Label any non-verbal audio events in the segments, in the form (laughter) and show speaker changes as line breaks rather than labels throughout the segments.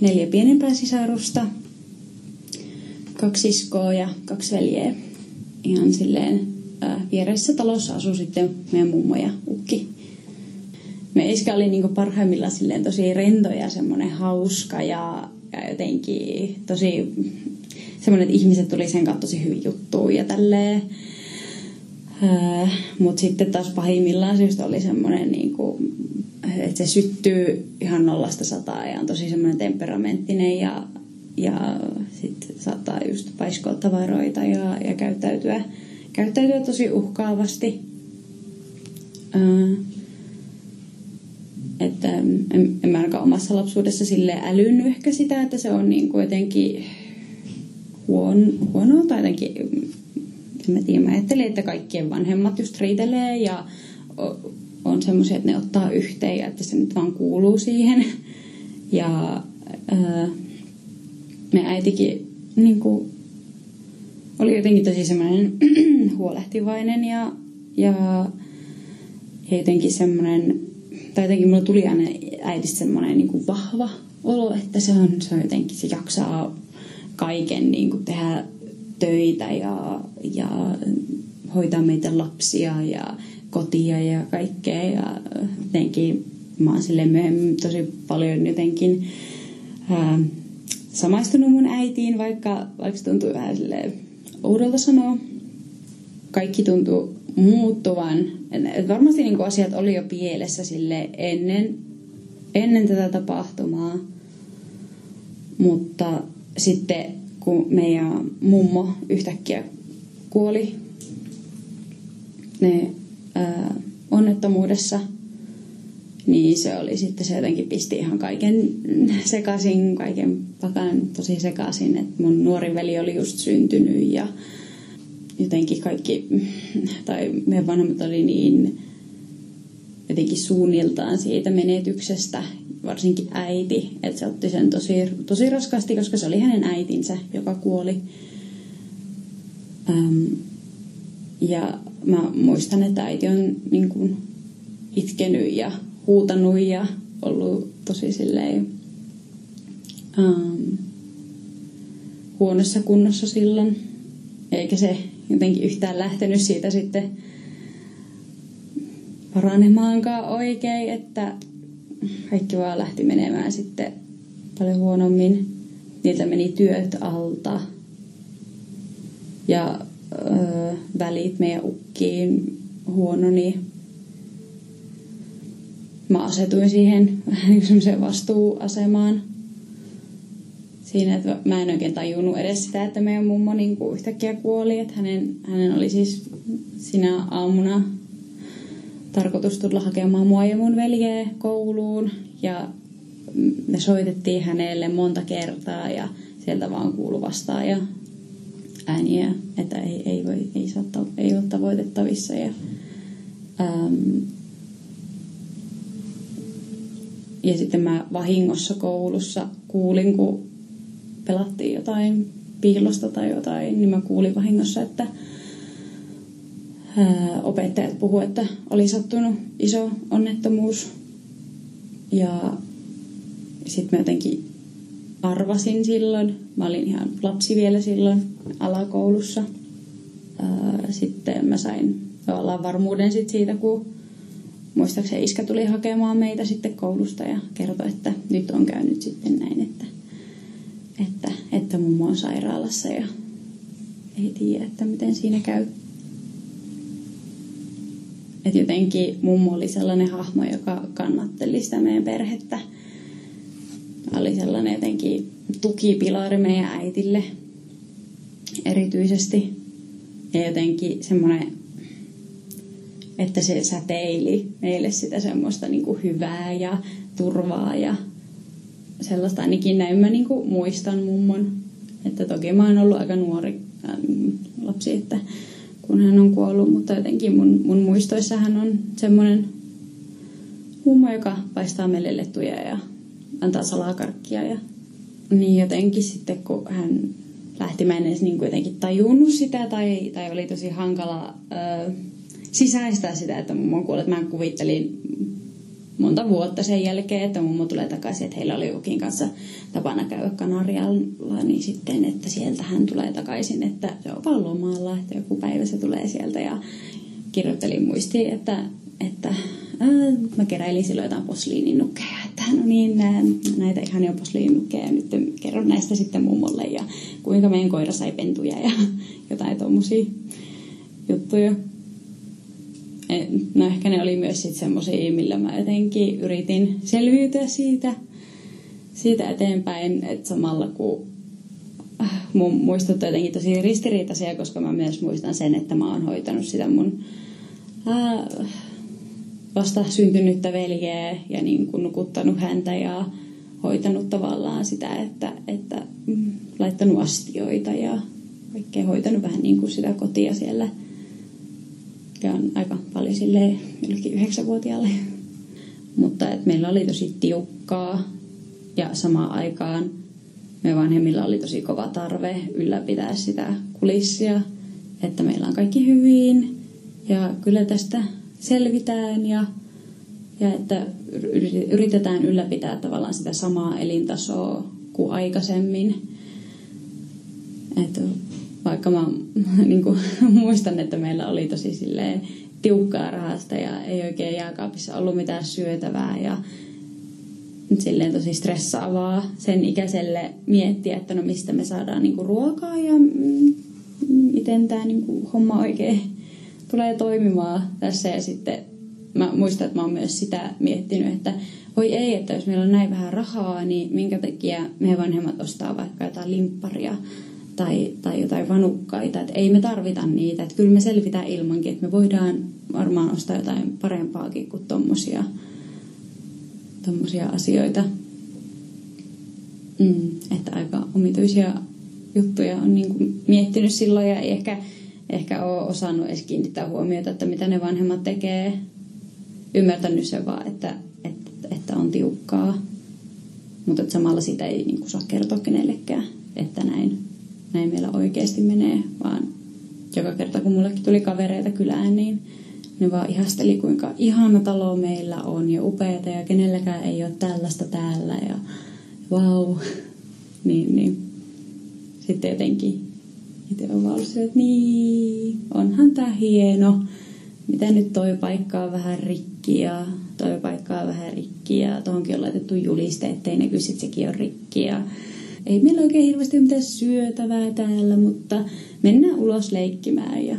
Neljä pienempää sisarusta, kaksi siskoa ja kaksi veljeä. Ihan silleen ää, viereisessä talossa asuu sitten meidän mummo ja ukki. Me iskä oli niinku parhaimmillaan silleen tosi rento ja semmoinen hauska ja, ja jotenkin tosi semmoinen, että ihmiset tuli sen kautta tosi hyvin juttuun ja tälleen. Mutta sitten taas pahimmillaan syystä oli semmoinen, niinku, että se syttyy ihan nollasta sataa ja on tosi semmoinen temperamenttinen ja, ja sitten saattaa just paiskoa tavaroita ja, ja käyttäytyä, käyttäytyä tosi uhkaavasti. Ää, että en, en mä ainakaan omassa lapsuudessa sille älynnyt ehkä sitä, että se on niin kuin jotenkin huon, huonoa tai jotenkin, en mä tiedä, mä ajattelin, että kaikkien vanhemmat just riitelee ja on semmoisia, että ne ottaa yhteen ja että se nyt vaan kuuluu siihen. Ja ää, me äitikin niin kuin, oli jotenkin tosi semmoinen (clears throat) huolehtivainen ja, ja jotenkin semmoinen tai jotenkin mulla tuli aina äidistä semmoinen niin kuin vahva olo, että se on, se on jotenkin, se jaksaa kaiken niin kuin tehdä töitä ja, ja hoitaa meitä lapsia ja kotia ja kaikkea. Ja jotenkin mä oon silleen myöhemmin tosi paljon jotenkin ää, samaistunut mun äitiin, vaikka, vaikka se tuntuu vähän silleen oudolta sanoa. Kaikki tuntuu muuttuvan. Et varmasti niin asiat oli jo pielessä sille ennen, ennen tätä tapahtumaa. Mutta sitten kun meidän mummo yhtäkkiä kuoli ne, onnettomuudessa, niin se oli sitten, se jotenkin pisti ihan kaiken sekaisin, kaiken pakan tosi sekaisin, että mun nuori veli oli just syntynyt ja jotenkin kaikki, tai meidän vanhemmat oli niin jotenkin suunniltaan siitä menetyksestä, varsinkin äiti, että se otti sen tosi, tosi raskaasti, koska se oli hänen äitinsä, joka kuoli. Ja mä muistan, että äiti on niin kuin, itkenyt ja huutanut ja ollut tosi silleen ähm, huonossa kunnossa silloin. Eikä se jotenkin yhtään lähtenyt siitä sitten paranemaankaan oikein, että kaikki vaan lähti menemään sitten paljon huonommin. Niiltä meni työt alta ja öö, välit meidän ukkiin huononi. Mä asetuin siihen vähän (laughs) niin semmoiseen vastuuasemaan – siinä, että mä en oikein tajunnut edes sitä, että meidän mummo niin kuin yhtäkkiä kuoli. Että hänen, hänen oli siis sinä aamuna tarkoitus tulla hakemaan mua ja mun veljeä kouluun. Ja me soitettiin hänelle monta kertaa ja sieltä vaan kuulu vastaan ja ääniä, että ei, ei, voi, ei, saa, ei ole tavoitettavissa. Ja, äm, ja sitten mä vahingossa koulussa kuulin, kun pelattiin jotain piilosta tai jotain, niin mä kuulin vahingossa, että ää, opettajat puhu, että oli sattunut iso onnettomuus. Ja sitten mä jotenkin arvasin silloin. Mä olin ihan lapsi vielä silloin alakoulussa. Sitten mä sain tavallaan varmuuden sit siitä, kun muistaakseni iskä tuli hakemaan meitä sitten koulusta ja kertoi, että nyt on käynyt sitten näin, että että, että mummo on sairaalassa ja ei tiedä, että miten siinä käy. Et jotenkin mummo oli sellainen hahmo, joka kannatteli sitä meidän perhettä. Oli sellainen jotenkin tukipilari meidän äitille erityisesti. Ja jotenkin semmoinen että se säteili meille sitä semmoista niin kuin hyvää ja turvaa ja sellaista ainakin näin mä niin kuin muistan mummon. Että toki mä oon ollut aika nuori ähm, lapsi, että kun hän on kuollut, mutta jotenkin mun, mun muistoissa hän on semmoinen mummo, joka paistaa meille lettuja ja antaa salakarkkia ja niin jotenkin sitten kun hän lähti, mä en edes niin jotenkin tajunnut sitä tai, tai oli tosi hankala ö, sisäistää sitä, että mummo kuollut. Mä kuvittelin monta vuotta sen jälkeen, että mummo tulee takaisin, että heillä oli jokin kanssa tapana käydä Kanarialla, niin sitten, että sieltä hän tulee takaisin, että vaan lomalla, että joku päivä se tulee sieltä ja kirjoittelin muistiin, että, että ää, mä keräilin silloin jotain posliininukkeja, että no niin, näitä ihania posliininukkeja ja nyt kerron näistä sitten mummolle ja kuinka meidän koira sai pentuja ja (laughs) jotain tommosia juttuja. No ehkä ne oli myös sitten semmoisia, millä mä jotenkin yritin selviytyä siitä, siitä eteenpäin, että samalla kun äh, mun muistut jotenkin tosi ristiriitaisia, koska mä myös muistan sen, että mä oon hoitanut sitä mun äh, vasta syntynyttä veljeä ja niin kuin nukuttanut häntä ja hoitanut tavallaan sitä, että, että mm, laittanut astioita ja kaikkea hoitanut vähän niin kuin sitä kotia siellä – mikä on aika paljon silleen jollekin yhdeksänvuotiaalle. (laughs) Mutta et meillä oli tosi tiukkaa ja samaan aikaan me vanhemmilla oli tosi kova tarve ylläpitää sitä kulissia, että meillä on kaikki hyvin ja kyllä tästä selvitään ja, ja että yritetään ylläpitää tavallaan sitä samaa elintasoa kuin aikaisemmin. Että vaikka mä (laughs) niin kuin, muistan, että meillä oli tosi silleen tiukkaa rahasta ja ei oikein jääkaapissa ollut mitään syötävää ja silleen tosi stressaavaa sen ikäiselle miettiä, että no mistä me saadaan niinku ruokaa ja miten tämä niinku homma oikein tulee toimimaan tässä. Ja sitten mä muistan, että mä oon myös sitä miettinyt, että voi ei, että jos meillä on näin vähän rahaa, niin minkä takia meidän vanhemmat ostaa vaikka jotain limpparia tai, tai jotain vanukkaita. Että ei me tarvita niitä. Että kyllä me selvitään ilmankin. Että me voidaan varmaan ostaa jotain parempaakin kuin tommosia, tommosia asioita. Mm, että aika omituisia juttuja on niin miettinyt silloin ja ei ehkä, ehkä ole osannut edes kiinnittää huomiota, että mitä ne vanhemmat tekee. Ymmärtänyt sen vaan, että, että, että on tiukkaa. Mutta samalla sitä ei niin kuin saa kertoa kenellekään, että näin näin meillä oikeasti menee, vaan joka kerta kun mullekin tuli kavereita kylään, niin ne vaan ihasteli, kuinka ihana talo meillä on ja upeata ja kenelläkään ei ole tällaista täällä ja vau. (laughs) niin, niin. Sitten jotenkin itse on vaan että niin, onhan tää hieno. Mitä nyt toi paikka on vähän rikki ja toi paikka on vähän rikki ja tohonkin on laitettu juliste, ettei näkyisi, että sekin on rikki ja ei meillä oikein hirveästi mitään syötävää täällä, mutta mennään ulos leikkimään ja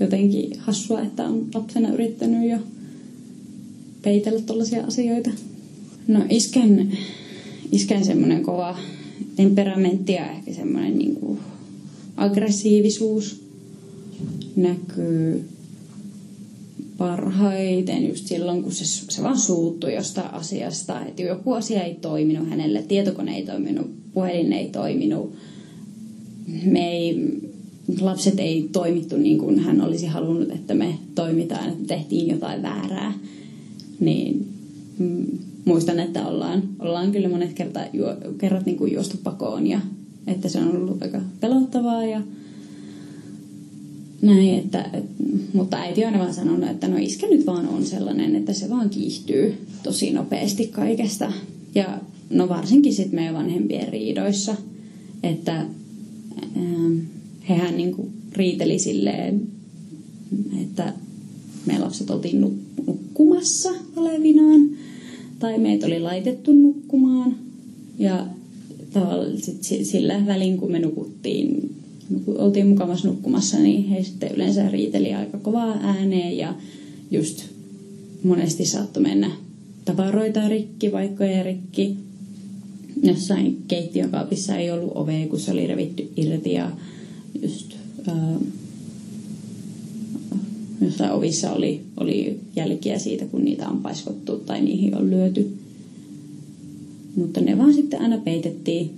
jotenkin hassua, että on lapsena yrittänyt jo peitellä tällaisia asioita. No iskän, iskän semmoinen kova temperamentti ja ehkä semmoinen niin aggressiivisuus näkyy parhaiten just silloin, kun se, se vaan suuttui jostain asiasta. Että joku asia ei toiminut hänelle, tietokone ei toiminut, puhelin ei toiminut. Me ei, lapset ei toimittu niin kuin hän olisi halunnut, että me toimitaan, että tehtiin jotain väärää. Niin mm, muistan, että ollaan, ollaan kyllä monet kerta, juo, kerrat niin kuin juostu pakoon ja että se on ollut aika pelottavaa ja näin, että, et, mutta äiti on vaan sanonut, että no iskä nyt vaan on sellainen, että se vaan kiihtyy tosi nopeasti kaikesta. Ja no varsinkin sitten meidän vanhempien riidoissa, että ähm, hehän niinku riiteli silleen, että me lapset oltiin nukkumassa olevinaan tai meitä oli laitettu nukkumaan ja sit sillä välin kun me nukuttiin oltiin mukavassa nukkumassa, niin he sitten yleensä riiteli aika kovaa ääneen ja just monesti saattoi mennä tavaroita rikki, vaikkoja rikki. Jossain keittiökaapissa ei ollut ovea, kun se oli revitty irti ja just ää, jossain ovissa oli, oli jälkiä siitä, kun niitä on paiskottu tai niihin on lyöty. Mutta ne vaan sitten aina peitettiin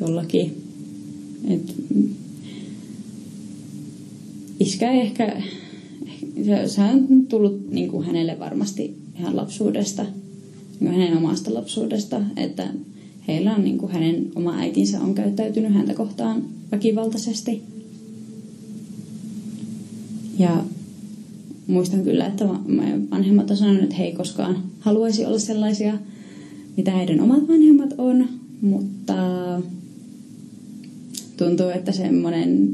jollakin. Et, iskä ehkä, se, se on tullut niin kuin hänelle varmasti ihan lapsuudesta, niin hänen omasta lapsuudesta, että heillä on niin kuin hänen oma äitinsä on käyttäytynyt häntä kohtaan väkivaltaisesti. Ja muistan kyllä, että vanhemmat on sanonut, että he ei koskaan haluaisi olla sellaisia, mitä heidän omat vanhemmat on, mutta tuntuu, että semmoinen,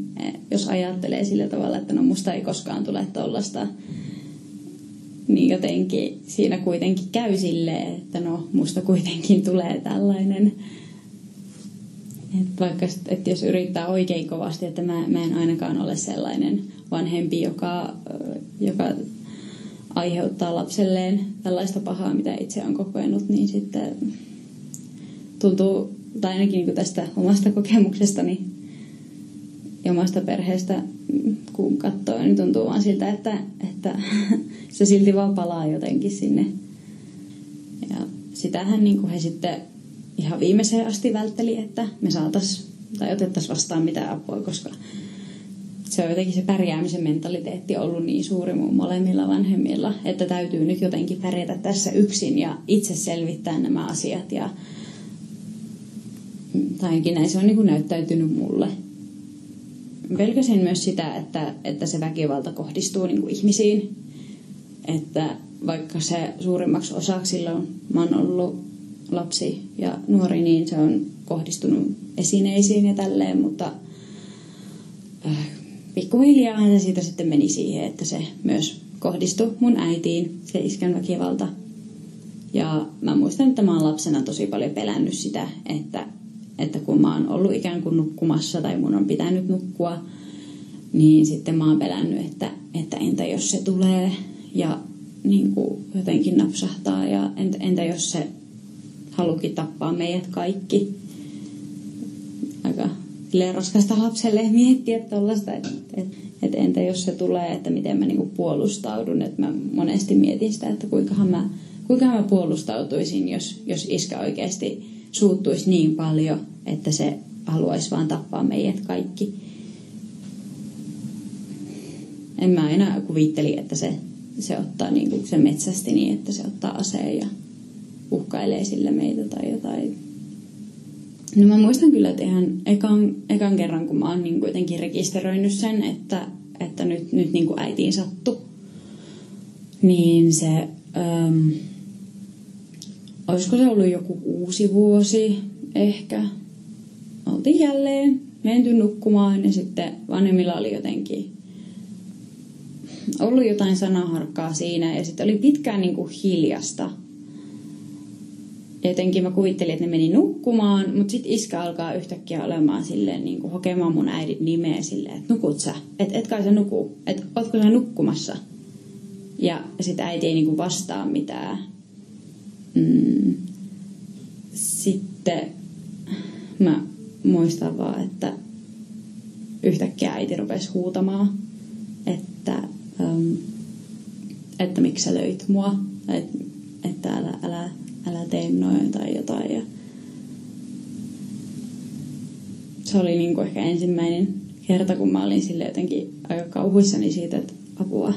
jos ajattelee sillä tavalla, että no musta ei koskaan tule tuollaista, niin jotenkin siinä kuitenkin käy silleen, että no musta kuitenkin tulee tällainen. Et vaikka että jos yrittää oikein kovasti, että mä, mä en ainakaan ole sellainen vanhempi, joka, joka aiheuttaa lapselleen tällaista pahaa, mitä itse on kokenut, niin sitten tuntuu, tai ainakin niin tästä omasta kokemuksestani ja omasta perheestä, kun katsoo, niin tuntuu vaan siltä, että, että (laughs) se silti vaan palaa jotenkin sinne. Ja sitähän niin kuin he sitten ihan viimeiseen asti vältteli, että me saatas tai otettaisiin vastaan mitään apua, koska se on jotenkin se pärjäämisen mentaliteetti ollut niin suuri mun molemmilla vanhemmilla, että täytyy nyt jotenkin pärjätä tässä yksin ja itse selvittää nämä asiat. Ja, tai ainakin näin se on niin kuin näyttäytynyt mulle. Pelkäsin myös sitä, että, että se väkivalta kohdistuu niin kuin ihmisiin. Että vaikka se suurimmaksi osaksi silloin mä oon ollut lapsi ja nuori, niin se on kohdistunut esineisiin ja tälleen, mutta äh, pikkuhiljaa se siitä sitten meni siihen, että se myös kohdistui mun äitiin, se iskän väkivalta. Ja mä muistan, että mä oon lapsena tosi paljon pelännyt sitä, että, että kun mä oon ollut ikään kuin nukkumassa tai mun on pitänyt nukkua, niin sitten mä oon pelännyt, että, että entä jos se tulee ja niin kuin jotenkin napsahtaa ja entä, entä jos se halukin tappaa meidät kaikki. Aika raskasta lapselle miettiä tuollaista, että et, et entä jos se tulee, että miten mä niinku puolustaudun. Että mä monesti mietin sitä, että kuinka mä, kuinka mä puolustautuisin, jos, jos iskä oikeasti suuttuisi niin paljon, että se haluaisi vaan tappaa meidät kaikki. En mä enää kuvitteli, että se, se ottaa niin kuin se metsästi niin, että se ottaa aseen ja uhkailee sillä meitä tai jotain. No mä muistan kyllä, että ihan ekan, ekan kerran, kun mä oon niin kuitenkin rekisteröinyt sen, että, että nyt, nyt niin kuin äitiin sattu, niin se, äm, olisiko se ollut joku uusi vuosi ehkä, oltiin jälleen menty nukkumaan ja sitten vanhemmilla oli jotenkin ollut jotain sanaharkkaa siinä ja sitten oli pitkään niin kuin hiljasta – jotenkin mä kuvittelin, että ne meni nukkumaan, mutta sitten iskä alkaa yhtäkkiä olemaan silleen, niin kuin hokemaan mun äidin nimeä silleen, että nukut sä, että et kai sä nuku, että ootko sä nukkumassa. Ja sitten äiti ei niin kuin vastaa mitään. Mm. Sitten mä muistan vaan, että yhtäkkiä äiti rupesi huutamaan, että, um, että miksi sä löit mua, että, että älä, älä älä tee noin tai jotain. Ja se oli niin kuin ehkä ensimmäinen kerta, kun mä olin sille jotenkin aika kauhuissani siitä, että apua.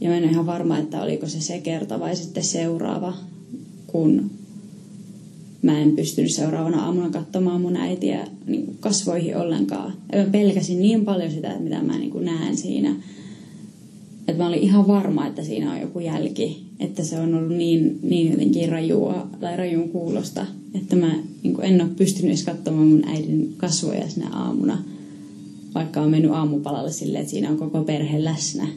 Ja mä en ole ihan varma, että oliko se se kerta vai sitten seuraava, kun mä en pystynyt seuraavana aamuna katsomaan mun äitiä niin kasvoihin ollenkaan. Ja mä pelkäsin niin paljon sitä, että mitä mä niin näen siinä. Että mä olin ihan varma, että siinä on joku jälki että se on ollut niin, niin jotenkin rajua tai rajun kuulosta, että mä niin en ole pystynyt edes katsomaan mun äidin kasvoja sinä aamuna, vaikka on mennyt aamupalalle silleen, että siinä on koko perhe läsnä.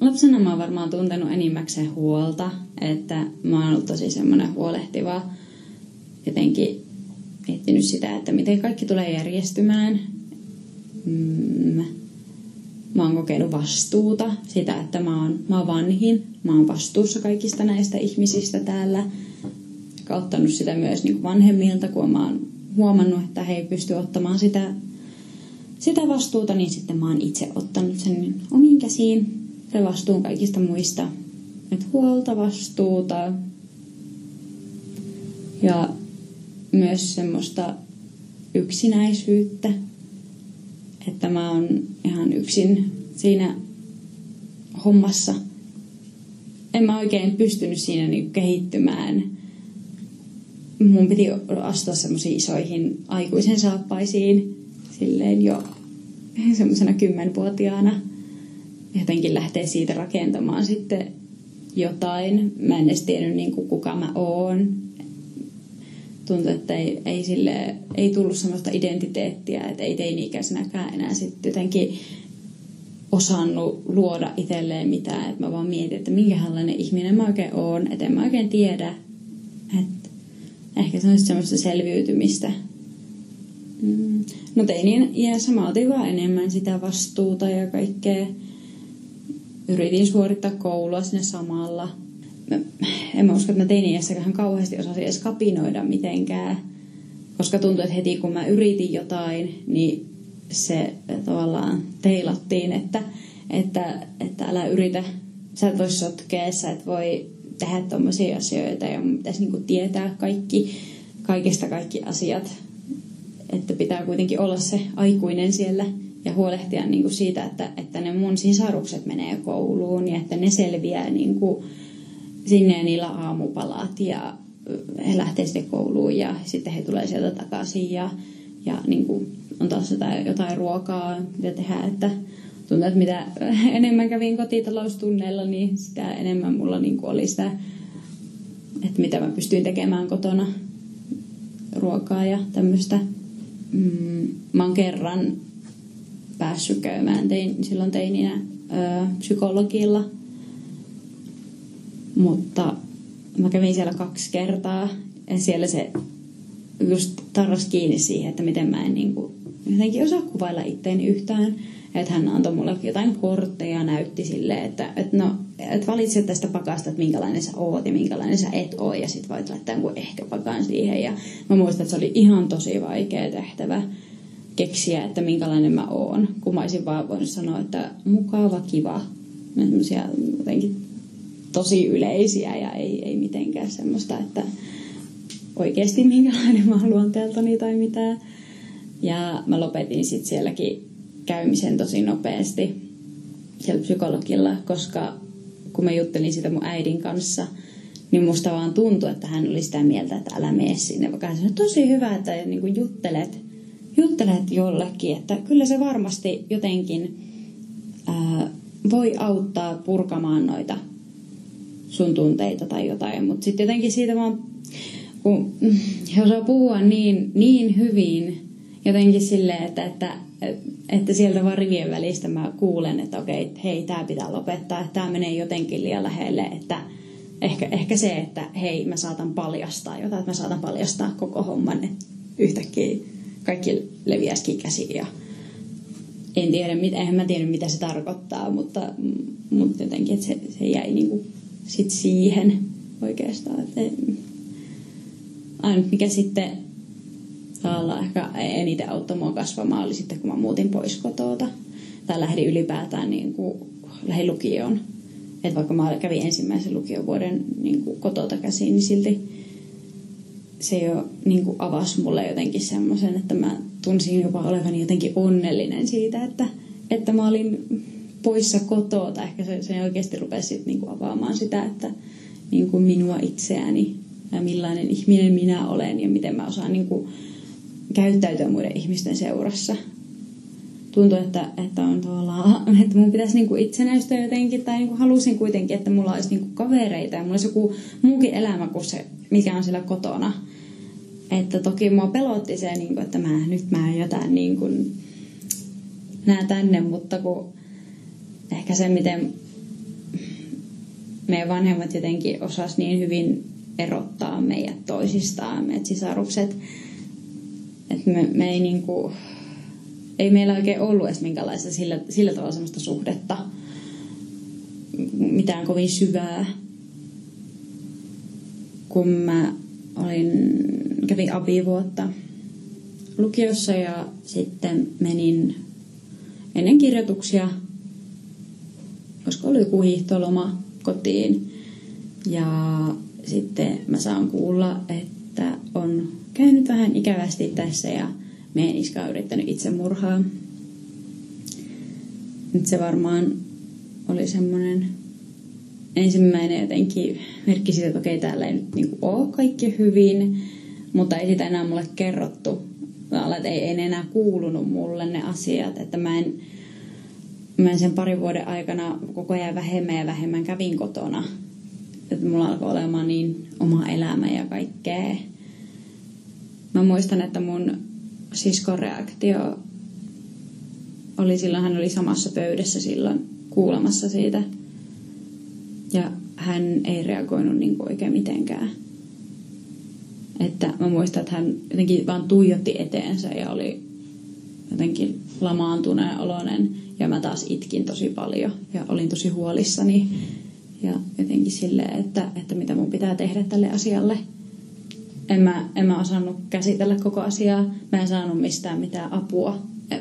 Lapsena mä oon varmaan tuntenut enimmäkseen huolta, että mä oon ollut tosi semmoinen huolehtiva, jotenkin miettinyt sitä, että miten kaikki tulee järjestymään. Mm, mä oon kokenut vastuuta, sitä, että mä oon, mä oon vanhin, mä oon vastuussa kaikista näistä ihmisistä täällä. Ja ottanut sitä myös niin vanhemmilta, kun mä oon huomannut, että he ei pysty ottamaan sitä sitä vastuuta, niin sitten mä oon itse ottanut sen omiin käsiin. Se vastuun kaikista muista. Et huolta, vastuuta ja myös semmoista yksinäisyyttä. Että mä oon ihan yksin siinä hommassa. En mä oikein pystynyt siinä niin kehittymään. Mun piti astua semmoisiin isoihin aikuisen saappaisiin silleen jo semmoisena kymmenvuotiaana. Jotenkin lähtee siitä rakentamaan sitten jotain. Mä en edes tiennyt niin kuin kuka mä oon. Tuntui, että ei, ei, sille, ei tullut semmoista identiteettiä, että ei teini-ikäisenäkään enää sitten jotenkin osannut luoda itselleen mitään. Että mä vaan mietin, että minkälainen ihminen mä oikein oon. Että en mä oikein tiedä. Että ehkä se on semmoista selviytymistä. Mm. No teinin iässä mä otin vaan enemmän sitä vastuuta ja kaikkea. Yritin suorittaa koulua sinne samalla. En mä usko, että mä teinin iässäkään kauheasti osasin edes kapinoida mitenkään. Koska tuntui, että heti kun mä yritin jotain, niin se tavallaan teilattiin, että, että, että älä yritä, sä et voi sotkea, sä et voi tehdä tommosia asioita ja mun pitäisi niinku tietää kaikki, kaikista kaikki asiat. Että pitää kuitenkin olla se aikuinen siellä ja huolehtia niinku siitä, että, että ne mun sisarukset menee kouluun ja että ne selviää niinku sinne ja niillä aamupalat ja he lähtee sitten kouluun ja sitten he tulee sieltä takaisin ja, ja niin kuin on taas jotain, jotain ruokaa, mitä tehdään, että tuntuu, että mitä (laughs) enemmän kävin kotitaloustunneilla, niin sitä enemmän mulla niin kuin oli sitä, että mitä mä pystyin tekemään kotona ruokaa ja tämmöistä. Mm, mä oon kerran päässyt käymään tein, silloin teininä ö, psykologilla, mutta mä kävin siellä kaksi kertaa ja siellä se just tarras kiinni siihen, että miten mä en niin kuin, jotenkin osaa kuvailla itteeni yhtään. Että hän antoi mulle jotain kortteja ja näytti silleen, että, että no, että valitse tästä pakasta, että minkälainen sä oot ja minkälainen sä et oo. Ja sit voit laittaa jonkun ehkä pakan siihen. Ja mä muistan, että se oli ihan tosi vaikea tehtävä keksiä, että minkälainen mä oon. Kun mä olisin vaan voinut sanoa, että mukava, kiva. Semmoisia jotenkin tosi yleisiä ja ei, ei mitenkään semmoista, että oikeasti minkälainen mä oon luonteeltani tai mitään. Ja mä lopetin sitten sielläkin käymisen tosi nopeasti siellä psykologilla, koska kun mä juttelin sitä mun äidin kanssa, niin musta vaan tuntui, että hän oli sitä mieltä, että älä mene sinne. Vaikka hän sanoi, tosi hyvä, että niin kuin juttelet, juttelet jollekin, että kyllä se varmasti jotenkin ää, voi auttaa purkamaan noita sun tunteita tai jotain. Mutta sitten jotenkin siitä vaan, kun he osaa puhua niin, niin hyvin, jotenkin silleen, että, että, että sieltä vaan rivien välistä mä kuulen, että okei, hei, tämä pitää lopettaa, tämä menee jotenkin liian lähelle, että ehkä, ehkä se, että hei, mä saatan paljastaa jotain, että mä saatan paljastaa koko homman, että yhtäkkiä kaikki leviäisikin käsiin ja en tiedä, en mä tiedä mitä se tarkoittaa, mutta, mutta jotenkin, että se, se jäi niinku sit siihen oikeastaan. Että ainut mikä sitten olla ehkä eniten auttoi mua kasvamaan oli sitten, kun mä muutin pois kotoa. Tai lähdin ylipäätään niin kuin, lähdin lukioon. Että vaikka mä kävin ensimmäisen lukiovuoden niin kuin kotota käsiin, niin silti se jo niin kuin avasi mulle jotenkin semmoisen, että mä tunsin jopa olevani jotenkin onnellinen siitä, että, että mä olin poissa kotoa. Ehkä se, se oikeasti rupesi sit niin kuin avaamaan sitä, että niin kuin minua itseäni ja millainen ihminen minä olen ja miten mä osaan niin kuin käyttäytyä muiden ihmisten seurassa. Tuntuu, että, että on tavallaan, (laughs) että mun pitäisi niinku itsenäistyä jotenkin, tai niinku halusin kuitenkin, että mulla olisi niinku kavereita ja mulla olisi joku muukin elämä kuin se, mikä on siellä kotona. Että toki mua pelotti se, niinku, että mä, nyt mä jotain niinku, nää tänne, mutta kun ehkä se, miten meidän vanhemmat jotenkin osas niin hyvin erottaa meidät toisistaan, meidät sisarukset, että me, me ei niinku, ei meillä oikein ollut edes minkälaista sillä, sillä tavalla semmoista suhdetta, mitään kovin syvää. Kun mä olin, kävin abivuotta lukiossa ja sitten menin ennen kirjoituksia, koska oli joku hiihtoloma kotiin. Ja sitten mä saan kuulla, että on käynyt vähän ikävästi tässä ja meidän iskä on yrittänyt itsemurhaa. Nyt se varmaan oli semmoinen ensimmäinen jotenkin merkki siitä, että okei, täällä ei nyt niin ole kaikki hyvin, mutta ei sitä enää mulle kerrottu. Että ei, ei enää kuulunut mulle ne asiat, että mä en, mä en sen parin vuoden aikana koko ajan vähemmän ja vähemmän kävin kotona. Että mulla alkoi olemaan niin oma elämä ja kaikkea. Mä muistan, että mun siskon reaktio oli silloin, hän oli samassa pöydässä silloin kuulemassa siitä. Ja hän ei reagoinut niin kuin oikein mitenkään. Että mä muistan, että hän jotenkin vaan tuijotti eteensä ja oli jotenkin lamaantuneen oloinen. Ja mä taas itkin tosi paljon ja olin tosi huolissani. Ja jotenkin silleen, että, että mitä mun pitää tehdä tälle asialle. En mä, en mä osannut käsitellä koko asiaa. Mä en saanut mistään mitään apua.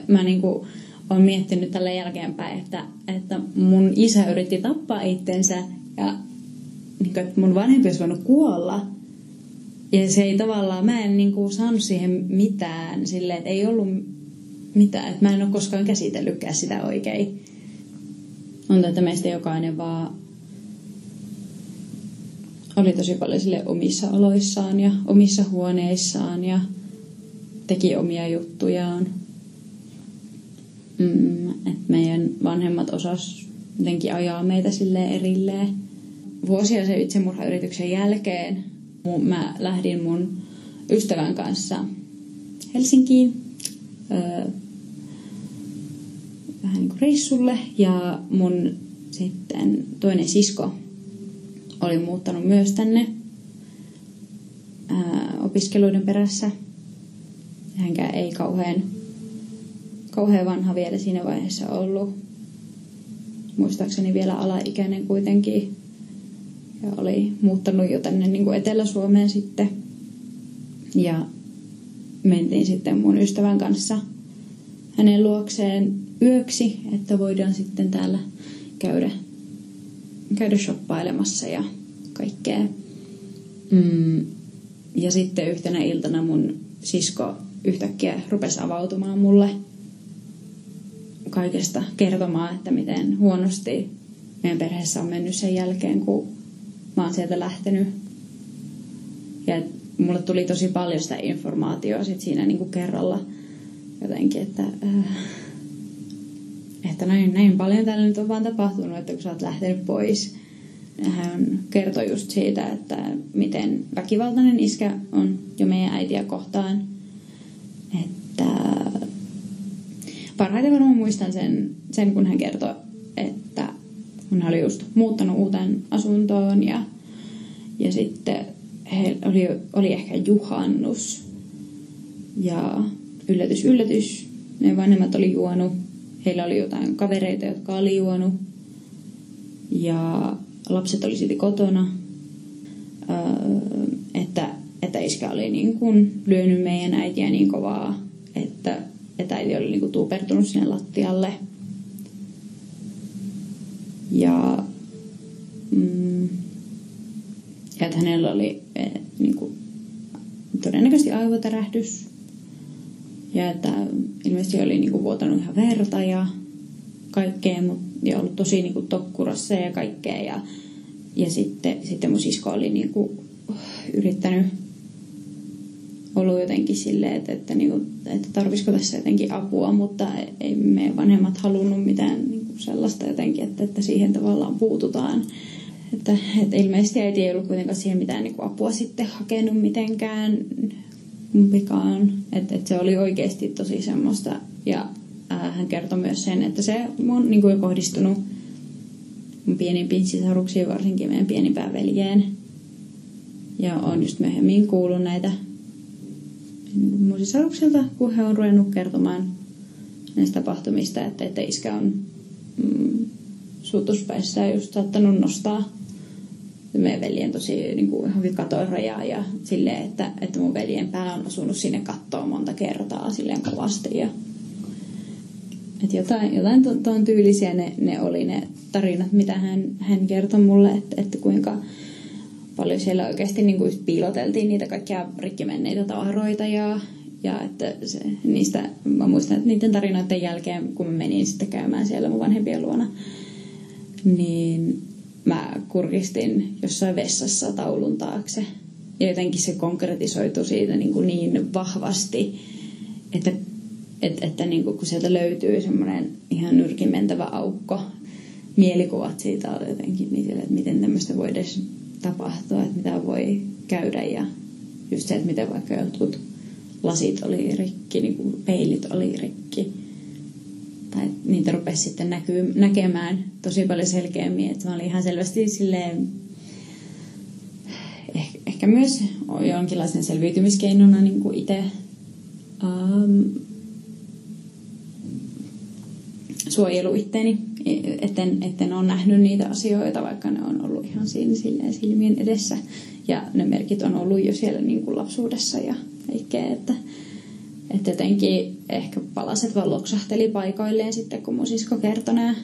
Mä niinku, olen miettinyt tälle jälkeenpäin, että, että mun isä yritti tappaa itsensä ja niin kuin, että mun vanhempi olisi voinut kuolla. Ja se ei tavallaan, mä en niin kuin, saanut siihen mitään, silleen, että ei ollut mitään, että mä en ole koskaan käsitellytkään sitä oikein. On että meistä jokainen vaan oli tosi paljon sille omissa oloissaan ja omissa huoneissaan ja teki omia juttujaan. Mm, että meidän vanhemmat osas jotenkin ajaa meitä sille erilleen. Vuosia sen itsemurhayrityksen jälkeen mä lähdin mun ystävän kanssa Helsinkiin öö, vähän niin kuin reissulle ja mun sitten toinen sisko oli muuttanut myös tänne ää, opiskeluiden perässä. Hänkään ei kauhean, kauhean vanha vielä siinä vaiheessa ollut. Muistaakseni vielä alaikäinen kuitenkin. Ja oli muuttanut jo tänne niin kuin Etelä-Suomeen sitten. Ja mentiin sitten mun ystävän kanssa hänen luokseen yöksi, että voidaan sitten täällä käydä käydä shoppailemassa ja kaikkea. Mm, ja sitten yhtenä iltana mun sisko yhtäkkiä rupesi avautumaan mulle kaikesta kertomaan, että miten huonosti meidän perheessä on mennyt sen jälkeen, kun mä oon sieltä lähtenyt. Ja mulle tuli tosi paljon sitä informaatiota sit siinä niin kuin kerralla jotenkin, että äh, että näin, näin paljon täällä nyt on vaan tapahtunut, että kun sä oot lähtenyt pois. Hän kertoi just siitä, että miten väkivaltainen iskä on jo meidän äitiä kohtaan. Että parhaiten varmaan muistan sen, sen, kun hän kertoi, että kun hän oli just muuttanut uuteen asuntoon ja, ja sitten he oli, oli ehkä juhannus. Ja yllätys, yllätys, ne vanhemmat oli juonut Heillä oli jotain kavereita, jotka oli juonut. Ja lapset oli sitten kotona. että, että iskä oli niin kuin lyönyt meidän äitiä niin kovaa, että, että äiti oli niin kuin tuupertunut sinne lattialle. Ja, mm, ja että hänellä oli eh, niin kuin, todennäköisesti aivotärähdys ja että ilmeisesti oli niin kuin vuotanut ihan verta ja kaikkea, mutta ja ollut tosi niin kuin tokkurassa ja kaikkea. Ja, ja sitten, sitten mun sisko oli niin kuin yrittänyt ollut jotenkin silleen, että, että, niin kuin, että tarvisiko tässä jotenkin apua, mutta ei meidän vanhemmat halunnut mitään niin kuin sellaista jotenkin, että, että siihen tavallaan puututaan. Että, että ilmeisesti äiti ei ollut kuitenkaan siihen mitään niin kuin apua sitten hakenut mitenkään kumpikaan. Että et se oli oikeasti tosi semmoista. Ja ää, hän kertoi myös sen, että se on niin kuin kohdistunut mun pienimpiin sisaruksiin, varsinkin meidän pienimpään veljeen. Ja on just myöhemmin kuullut näitä mun sisaruksilta, kun he on ruvennut kertomaan näistä tapahtumista, että, että iskä on mm, suutuspäissä just saattanut nostaa meidän veljen tosi niin kuin, hyvin rajaa ja silleen, että, että mun veljen pää on osunut sinne kattoon monta kertaa silleen kovasti. Ja, että jotain, jotain tuon tyylisiä ne, ne oli ne tarinat, mitä hän, hän kertoi mulle, että, että kuinka paljon siellä oikeasti niin kuin piiloteltiin niitä kaikkia rikkimenneitä tavaroita ja, ja että se, niistä, mä muistan, että niiden tarinoiden jälkeen, kun mä menin sitten käymään siellä mun vanhempien luona, niin mä kurkistin jossain vessassa taulun taakse. Ja jotenkin se konkretisoitu siitä niin, kuin niin vahvasti, että, että, että niin kuin kun sieltä löytyy semmoinen ihan nyrkimentävä aukko, mielikuvat siitä oli jotenkin niin että miten tämmöistä voi edes tapahtua, että mitä voi käydä ja just se, että miten vaikka jotkut lasit oli rikki, niin kuin peilit oli rikki. Tai niitä rupesi sitten näkyy, näkemään tosi paljon selkeämmin, että mä olin ihan selvästi silleen, ehkä, ehkä myös jonkinlaisen selviytymiskeinona niin kuin itse um, suojelu itteeni, etten, etten ole nähnyt niitä asioita, vaikka ne on ollut ihan siinä silleen silmien edessä. Ja ne merkit on ollut jo siellä niin kuin lapsuudessa ja kaikkea, että, että jotenkin ehkä palaset vaan loksahteli paikoilleen sitten, kun mun sisko kertoi nämä,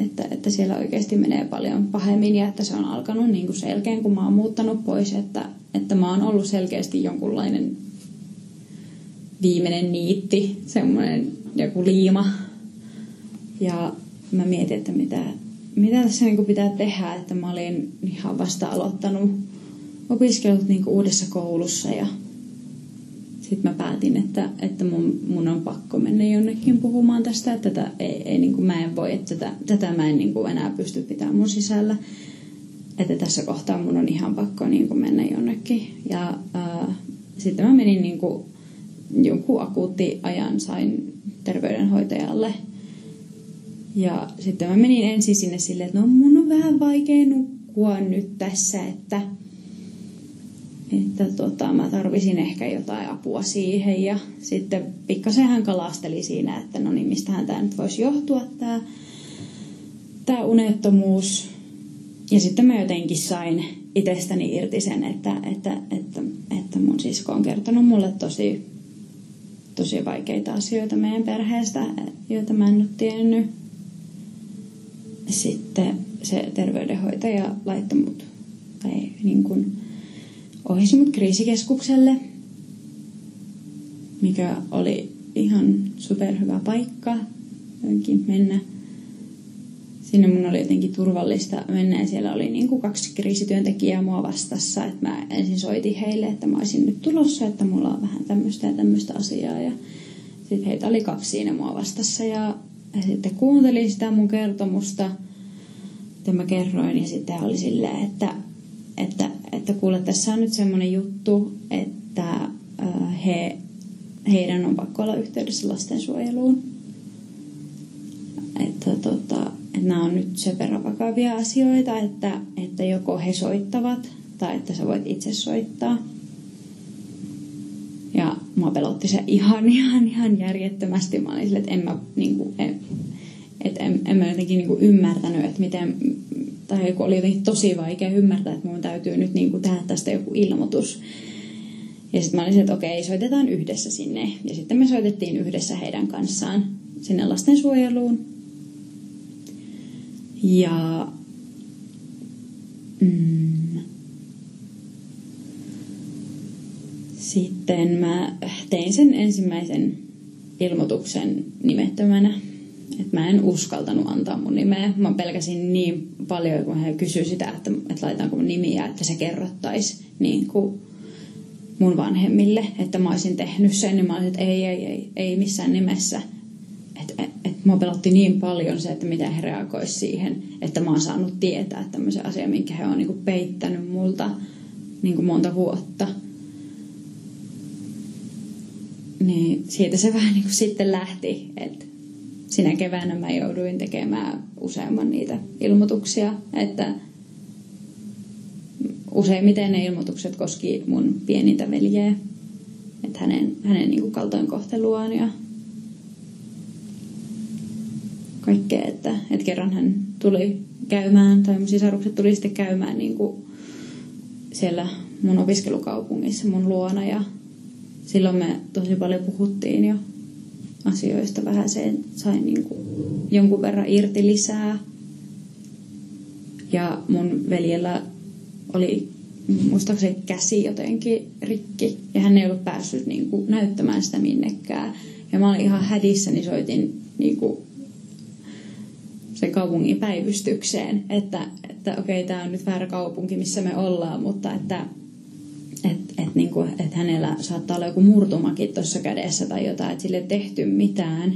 että, että siellä oikeasti menee paljon pahemmin ja että se on alkanut niin kuin selkeän, kun mä oon muuttanut pois, että, että mä oon ollut selkeästi jonkunlainen viimeinen niitti, semmoinen joku liima. Ja mä mietin, että mitä, mitä tässä niin pitää tehdä, että mä olin ihan vasta aloittanut opiskelut niin uudessa koulussa ja sitten mä päätin, että, että mun, mun on pakko mennä jonnekin puhumaan tästä, että tätä ei, ei niin kuin mä en voi, että tätä, tätä mä en niin kuin enää pysty pitämään mun sisällä. Että tässä kohtaa mun on ihan pakko niin kuin mennä jonnekin. Ja ää, sitten mä menin niin kuin jonkun akuutti ajan sain terveydenhoitajalle. Ja sitten mä menin ensin sinne silleen, että no mun on vähän vaikea nukkua nyt tässä, että, että tota, mä tarvisin ehkä jotain apua siihen. Ja sitten pikkasen hän kalasteli siinä, että no niin, mistähän tämä nyt voisi johtua, tämä, tämä unettomuus. Ja sitten mä jotenkin sain itsestäni irti sen, että, että, että, että mun sisko on kertonut mulle tosi tosi vaikeita asioita meidän perheestä, joita mä en ole tiennyt. Sitten se terveydenhoitaja laittoi mut, tai niin kuin ohjasi mut kriisikeskukselle, mikä oli ihan superhyvä paikka mennä sinne mun oli jotenkin turvallista mennä ja siellä oli niin kuin kaksi kriisityöntekijää mua vastassa. Että mä ensin soitin heille, että mä olisin nyt tulossa, että mulla on vähän tämmöistä ja tämmöistä asiaa. Ja sitten heitä oli kaksi siinä mua vastassa ja he sitten kuuntelin sitä mun kertomusta, mitä mä kerroin. Ja sitten oli silleen, että, että, että kuule, tässä on nyt semmoinen juttu, että he, heidän on pakko olla yhteydessä lastensuojeluun. Että tota, että nämä on nyt sen verran vakavia asioita, että, että joko he soittavat tai että sä voit itse soittaa. Ja mä pelotti se ihan, (laughs) ihan, ihan järjettömästi. Mä olin sille, että en mä, niin kuin, en, että en, en mä jotenkin niin kuin ymmärtänyt, että miten, tai oli jotenkin tosi vaikea ymmärtää, että mun täytyy nyt niin kuin tehdä tästä joku ilmoitus. Ja sitten mä olin että okei, soitetaan yhdessä sinne. Ja sitten me soitettiin yhdessä heidän kanssaan sinne lastensuojeluun. Ja mm, sitten mä tein sen ensimmäisen ilmoituksen nimettömänä. Että mä en uskaltanut antaa mun nimeä. Mä pelkäsin niin paljon, kun he kysyivät sitä, että, että laitaanko mun nimiä, että se kerrottaisi niin kuin mun vanhemmille, että mä olisin tehnyt sen, niin mä olisin, että ei, ei, ei, ei missään nimessä – että et, et mua pelotti niin paljon se, että miten he reagoisivat siihen, että mä oon saanut tietää tämmöisen asian, minkä he on niinku peittänyt multa niinku monta vuotta. Niin siitä se vähän niinku sitten lähti, että sinä keväänä mä jouduin tekemään useamman niitä ilmoituksia, että useimmiten ne ilmoitukset koski mun pienintä veljeä, että hänen, hänen niin kuin kaltoinkohteluaan ja kaikkea, että, että kerran hän tuli käymään, tai mun sisarukset tuli sitten käymään niin kuin siellä mun opiskelukaupungissa mun luona ja silloin me tosi paljon puhuttiin jo asioista vähän sen sain niin kuin jonkun verran irti lisää. Ja mun veljellä oli muistaakseni käsi jotenkin rikki ja hän ei ollut päässyt niin kuin näyttämään sitä minnekään. Ja mä olin ihan hädissä, niin soitin niin kuin se kaupungin päivystykseen, että, että okei, tämä on nyt väärä kaupunki, missä me ollaan, mutta että et, et niinku, et hänellä saattaa olla joku murtumakin tuossa kädessä tai jotain, että sille ei tehty mitään.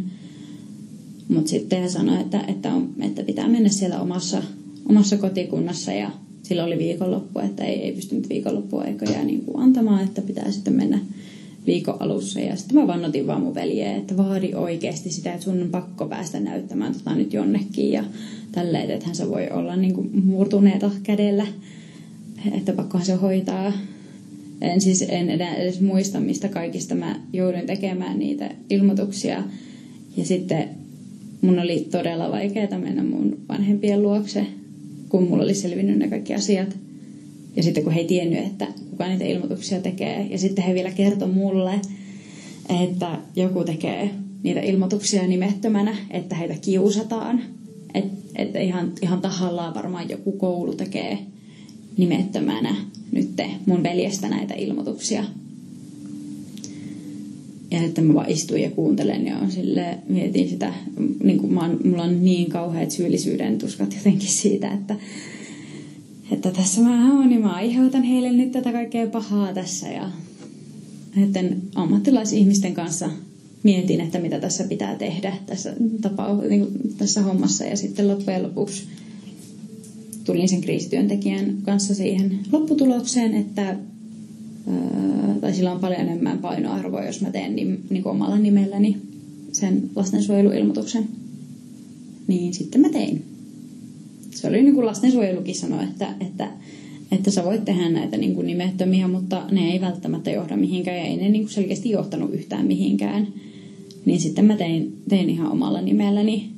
Mutta sitten hän sanoi, että, että, on, että pitää mennä siellä omassa, omassa kotikunnassa ja sillä oli viikonloppu, että ei, ei pystynyt viikonloppuaikoja niin kuin antamaan, että pitää sitten mennä viikon alussa. Ja sitten mä vannotin vaan mun veljeä, että vaadi oikeasti sitä, että sun on pakko päästä näyttämään tota nyt jonnekin ja tälleen, että hän se voi olla niin kuin murtuneeta kädellä, että pakkohan se hoitaa. En siis en edes muista, mistä kaikista mä jouduin tekemään niitä ilmoituksia. Ja sitten mun oli todella vaikeaa mennä mun vanhempien luokse, kun mulla oli selvinnyt ne kaikki asiat. Ja sitten kun he ei tiennyt, että kuka niitä ilmoituksia tekee. Ja sitten he vielä kertoi mulle, että joku tekee niitä ilmoituksia nimettömänä, että heitä kiusataan. Että et ihan, ihan tahallaan varmaan joku koulu tekee nimettömänä nyt mun veljestä näitä ilmoituksia. Ja että mä vaan istuin ja kuuntelen ja on sille, mietin sitä, niin kuin mä oon, mulla on niin kauheat syyllisyyden tuskat jotenkin siitä, että, että tässä mä oon, niin mä aiheutan heille nyt tätä kaikkea pahaa tässä ja että ammattilaisihmisten kanssa mietin, että mitä tässä pitää tehdä tässä, tapa, niin tässä hommassa ja sitten loppujen lopuksi tulin sen kriisityöntekijän kanssa siihen lopputulokseen, että tai sillä on paljon enemmän painoarvoa, jos mä teen niin, niin kuin omalla nimelläni sen lastensuojeluilmoituksen. Niin sitten mä tein. Se oli niin kuin lastensuojelukin sanoi, että, että, että sä voit tehdä näitä niin kuin nimettömiä, mutta ne ei välttämättä johda mihinkään ja ei ne niin kuin selkeästi johtanut yhtään mihinkään. Niin sitten mä tein, tein ihan omalla nimelläni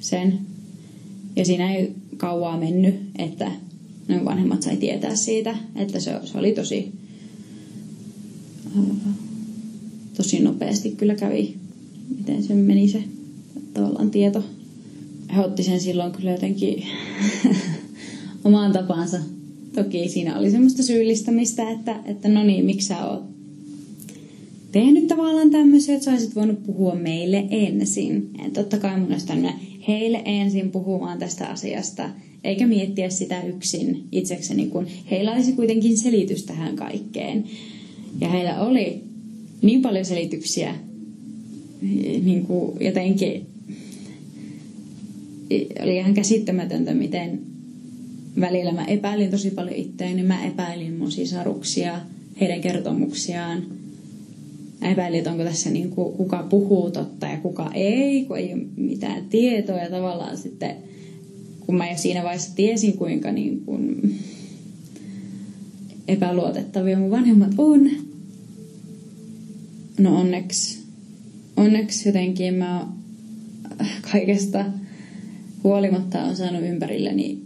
sen. Ja siinä ei kauaa mennyt, että ne vanhemmat sai tietää siitä, että se, se oli tosi, tosi nopeasti kyllä kävi, miten se meni se tavallaan tieto. He otti sen silloin kyllä jotenkin (laughs) omaan tapansa. Toki siinä oli semmoista syyllistämistä, että, että no niin, miksi sä oot tehnyt tavallaan tämmöisiä, että sä voinut puhua meille ensin. Ja totta kai mun olisi heille ensin puhumaan tästä asiasta, eikä miettiä sitä yksin itsekseni, kun heillä olisi kuitenkin selitys tähän kaikkeen. Ja heillä oli niin paljon selityksiä, niin kuin jotenkin oli ihan käsittämätöntä, miten välillä mä epäilin tosi paljon itseäni. Mä epäilin mun sisaruksia, heidän kertomuksiaan – epäili, että onko tässä niin kuin, kuka puhuu totta ja kuka ei, kun ei ole mitään tietoa. Ja tavallaan sitten, kun mä jo siinä vaiheessa tiesin, kuinka niin kuin epäluotettavia mun vanhemmat on. No onneksi, onneksi jotenkin mä kaikesta huolimatta on saanut ympärilleni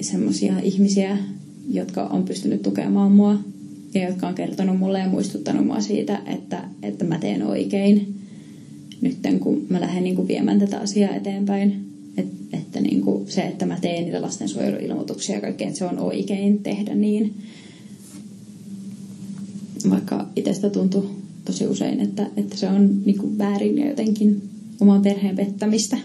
semmoisia ihmisiä, jotka on pystynyt tukemaan mua ja jotka on kertonut mulle ja muistuttanut mua siitä, että, että mä teen oikein nyt kun mä lähden niin kuin viemään tätä asiaa eteenpäin. Et, että niin kuin se, että mä teen niitä lastensuojeluilmoituksia ja kaikkea, että se on oikein tehdä niin. Vaikka itsestä tuntuu tosi usein, että, että se on niin kuin väärin ja jotenkin oman perheen pettämistä.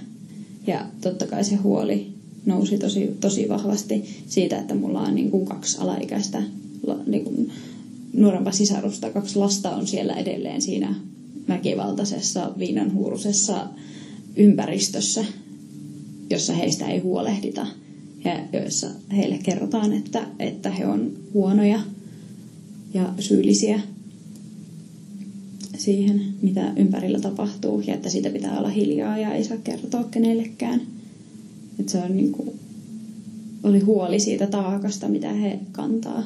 Ja totta kai se huoli nousi tosi, tosi vahvasti siitä, että mulla on niin kuin kaksi alaikäistä niin kuin nuorempaa sisarusta, kaksi lasta on siellä edelleen siinä väkivaltaisessa, viinanhuurusessa ympäristössä, jossa heistä ei huolehdita. Ja joissa heille kerrotaan, että, että he on huonoja ja syyllisiä siihen, mitä ympärillä tapahtuu ja että siitä pitää olla hiljaa ja ei saa kertoa kenellekään. Että se on niin kuin, oli huoli siitä taakasta, mitä he kantaa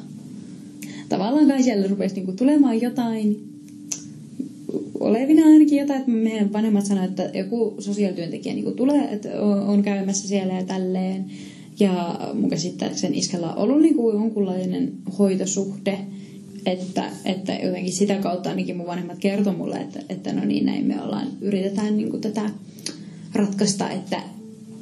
tavallaan kai siellä rupesi niinku tulemaan jotain, olevina ainakin jotain, että meidän vanhemmat sanoivat, että joku sosiaalityöntekijä niinku tulee, että on, käymässä siellä ja tälleen. Ja mun käsittääkseni iskellä on ollut niinku jonkunlainen hoitosuhde, että, että jotenkin sitä kautta ainakin mun vanhemmat kertoi mulle, että, että no niin näin me ollaan, yritetään niin kuin tätä ratkaista, että,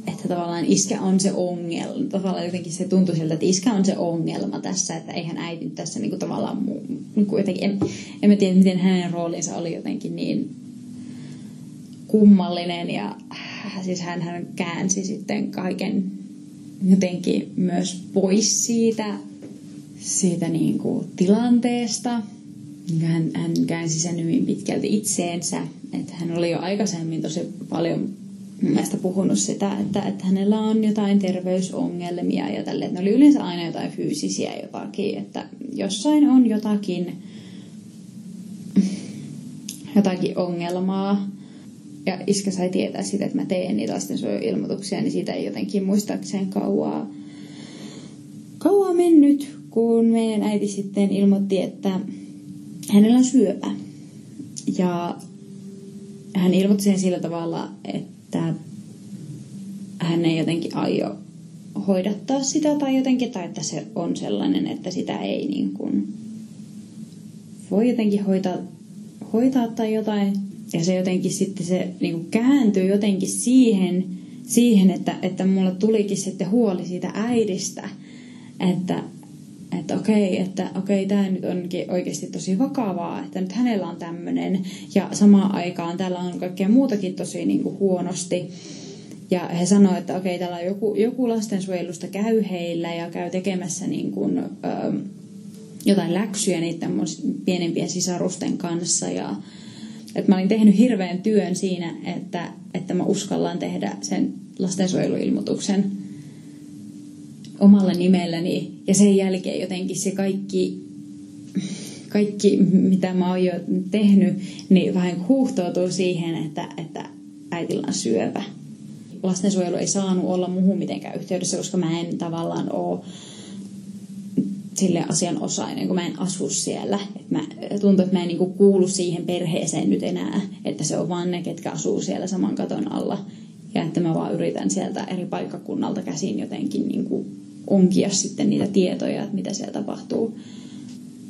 että tavallaan iskä on se ongelma. Tavallaan jotenkin se tuntui siltä, että iskä on se ongelma tässä, että eihän äiti tässä niin kuin tavallaan muu, niin kuin jotenkin, en, en mä tiedä, miten hänen roolinsa oli jotenkin niin kummallinen ja siis hän, hän käänsi sitten kaiken jotenkin myös pois siitä, siitä niin kuin tilanteesta. Hän, hän käänsi sen hyvin pitkälti itseensä. Että hän oli jo aikaisemmin tosi paljon mielestä puhunut sitä, että, että hänellä on jotain terveysongelmia ja tälle. Että ne oli yleensä aina jotain fyysisiä jotakin, että jossain on jotakin, jotakin ongelmaa. Ja iskä sai tietää sitä, että mä teen niitä lastensuojeluilmoituksia, niin siitä ei jotenkin muistaakseen kauaa, kauaa mennyt, kun meidän äiti sitten ilmoitti, että hänellä on syöpä. Ja hän ilmoitti sen sillä tavalla, että hän ei jotenkin aio hoidattaa sitä tai jotenkin, tai että se on sellainen, että sitä ei niin kuin voi jotenkin hoitaa, hoitaa tai jotain. Ja se jotenkin sitten se niin kuin kääntyy jotenkin siihen, siihen että, että mulle tulikin sitten huoli siitä äidistä, että, että okei, että okei, tämä nyt onkin oikeasti tosi vakavaa, että nyt hänellä on tämmöinen ja samaan aikaan täällä on kaikkea muutakin tosi niin kuin huonosti. Ja he sanoivat, että okei, täällä on joku, joku lastensuojelusta käy heillä ja käy tekemässä niin kuin, ö, jotain läksyjä niiden pienempien sisarusten kanssa. Ja että mä olin tehnyt hirveän työn siinä, että, että mä uskallan tehdä sen lastensuojeluilmoituksen omalla nimelläni. Ja sen jälkeen jotenkin se kaikki, kaikki mitä mä oon jo tehnyt, niin vähän huuhtoutuu siihen, että, että äitillä on syöpä. Lastensuojelu ei saanut olla muuhun mitenkään yhteydessä, koska mä en tavallaan ole sille asianosainen, kun mä en asu siellä. Et mä, tuntuu, että mä en niinku kuulu siihen perheeseen nyt enää, että se on vaan ne, ketkä asuu siellä saman katon alla. Ja että mä vaan yritän sieltä eri paikkakunnalta käsin jotenkin niinku onkia sitten niitä tietoja, että mitä siellä tapahtuu.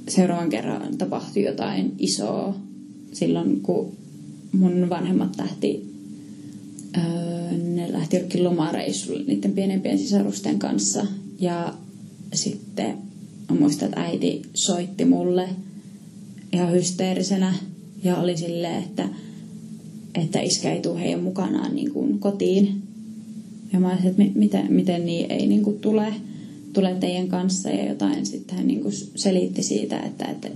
Seuraavan kerran tapahtui jotain isoa silloin, kun mun vanhemmat lähti, öö, ne lähti jokin lomareissulle niiden pienempien sisarusten kanssa. Ja sitten mä muistan, että äiti soitti mulle ihan hysteerisenä ja oli silleen, että, että iskä ei tule heidän mukanaan niin kuin kotiin. Ja mä ajattelin, että miten, miten niin ei niin kuin tule, tule teidän kanssa ja jotain. Sitten hän niin kuin selitti siitä, että, että,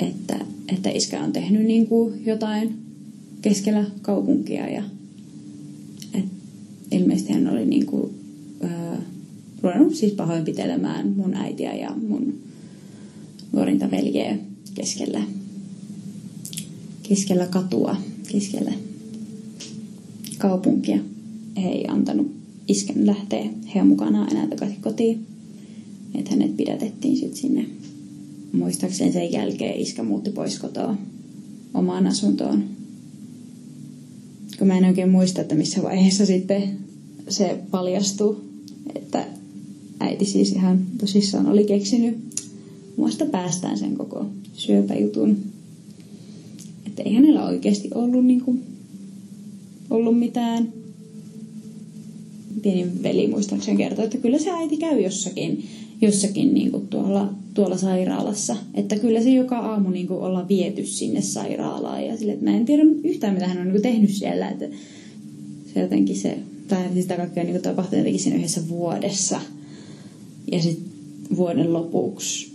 että, että iskä on tehnyt niin kuin jotain keskellä kaupunkia ja että ilmeisesti hän oli niin kuin, ää, ruvennut siis pahoinpitelemään mun äitiä ja mun nuorinta veljeä keskellä, keskellä katua, keskellä kaupunkia. He ei antanut isken lähteä heidän mukanaan enää takaisin kotiin. Että hänet pidätettiin sitten sinne. Muistaakseni sen jälkeen iskä muutti pois kotoa omaan asuntoon. Kun mä en oikein muista, että missä vaiheessa sitten se paljastui, että äiti siis ihan tosissaan oli keksinyt muista päästään sen koko syöpäjutun. Että ei hänellä oikeasti ollut, niin kuin, ollut mitään. Pieni veli muistaakseni kertoi, että kyllä se äiti käy jossakin, jossakin niin kuin tuolla, tuolla sairaalassa. Että kyllä se joka aamu niin kuin ollaan viety sinne sairaalaan. Ja sille, että mä en tiedä yhtään, mitä hän on niin kuin tehnyt siellä. Että se jotenkin se, tai sitä kaikkea niin tapahtui jotenkin siinä yhdessä vuodessa – ja sitten vuoden lopuksi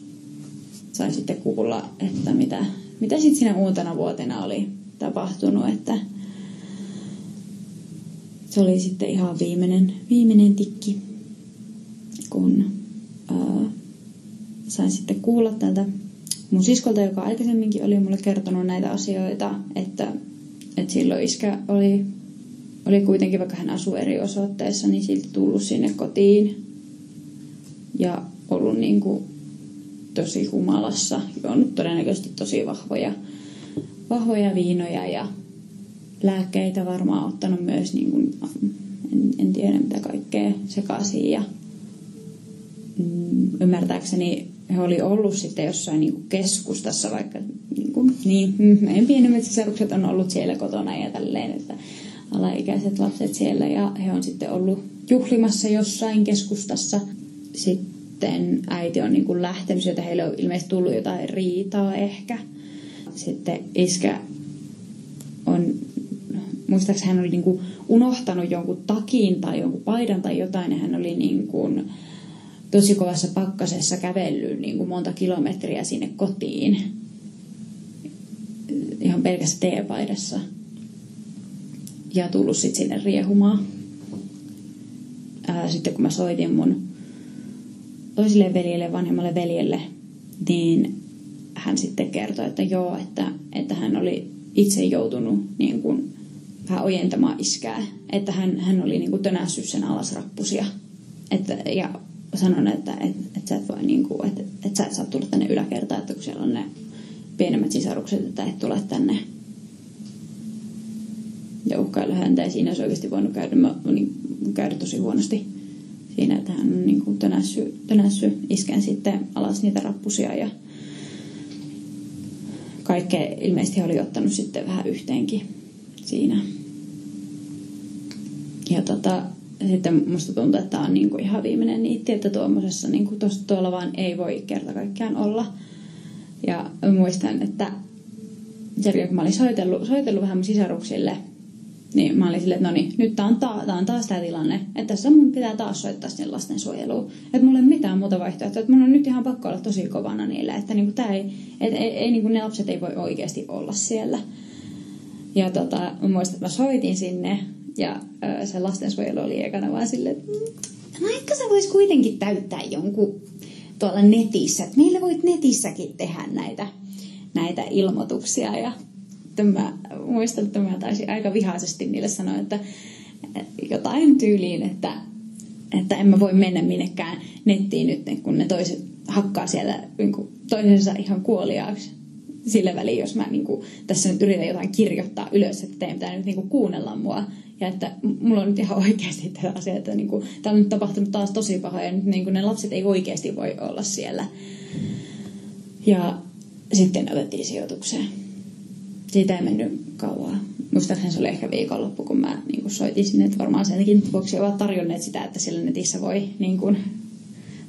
sai sitten kuulla, että mitä, mitä sitten siinä uutena vuotena oli tapahtunut, että se oli sitten ihan viimeinen, viimeinen tikki, kun ää, sain sitten kuulla tältä mun siskolta, joka aikaisemminkin oli mulle kertonut näitä asioita, että, että silloin iskä oli, oli kuitenkin, vaikka hän asuu eri osoitteessa, niin silti tullut sinne kotiin ja ollut niin kuin tosi humalassa, juonut todennäköisesti tosi vahvoja, vahvoja viinoja ja lääkkeitä varmaan ottanut myös, niin kuin, en, en tiedä mitä kaikkea sekaisin. Ja mm, ymmärtääkseni he oli ollut sitten jossain niin kuin keskustassa, vaikka niin, kuin, niin meidän pienemmät sisarukset on ollut siellä kotona ja tälleen, että alaikäiset lapset siellä. Ja he on sitten ollut juhlimassa jossain keskustassa. Sitten äiti on niin kuin lähtenyt, sieltä heille on ilmeisesti tullut jotain riitaa ehkä. Sitten iskä on, muistaakseni hän oli niin kuin unohtanut jonkun takin tai jonkun paidan tai jotain ja hän oli niin kuin tosi kovassa pakkasessa kävellyt niin kuin monta kilometriä sinne kotiin ihan pelkässä teepaidassa ja tullut sitten sinne riehumaan. Sitten kun mä soitin mun toiselle veljelle, vanhemmalle veljelle, niin hän sitten kertoi, että joo, että, että hän oli itse joutunut niin kuin, vähän ojentamaan iskää. Että hän, hän oli niin kuin tönässyt sen alasrappusia. Että, ja sanon, että, että, että sä et voi niin kuin, että, että sä et saa tulla tänne yläkertaan, että kun siellä on ne pienemmät sisarukset, että et tule tänne ja uhkailla häntä. Ja siinä olisi oikeasti voinut käydä, niin, käydä tosi huonosti siinä, että hän on niin kuin tönässy, tönässy isken sitten alas niitä rappusia ja kaikkea ilmeisesti oli ottanut sitten vähän yhteenkin siinä. Ja tota, sitten musta tuntuu, että tämä on niin kuin ihan viimeinen niitti, että tuommoisessa niin kuin tosta tuolla vaan ei voi kerta kaikkiaan olla. Ja muistan, että sen kun mä olin soitellut, soitellut vähän mun sisaruksille, niin mä olin silleen, että no niin, nyt tää on, ta- tää on taas tämä tilanne, että tässä mun pitää taas soittaa sinne lastensuojeluun. Että mulla ei mitään muuta vaihtoehtoa, että mun on nyt ihan pakko olla tosi kovana niille, että niinku tää ei, et, ei, ei niinku ne lapset ei voi oikeasti olla siellä. Ja tota, mä muistan, että mä soitin sinne ja ö, se lastensuojelu oli ekana vaan silleen, että no ehkä sä vois kuitenkin täyttää jonkun tuolla netissä, että meillä voit netissäkin tehdä näitä, näitä ilmoituksia ja mä muistan, että mä taisin aika vihaisesti niille sanoa, että jotain tyyliin, että, että en mä voi mennä minnekään nettiin nyt, kun ne toiset hakkaa siellä niin toisensa ihan kuoliaaksi sillä väliin, jos mä niin kuin, tässä nyt yritän jotain kirjoittaa ylös, että teidän pitää nyt niin kuin, kuunnella mua. Ja että mulla on nyt ihan oikeasti tämä asia, että niin kuin, täällä on nyt tapahtunut taas tosi paha ja nyt niin kuin, ne lapset ei oikeasti voi olla siellä. Ja sitten otettiin sijoitukseen siitä ei mennyt kauaa. Muistaakseni se oli ehkä viikonloppu, kun mä niin kuin soitin sinne, että varmaan senkin vuoksi ovat tarjonneet sitä, että siellä netissä voi niin kuin,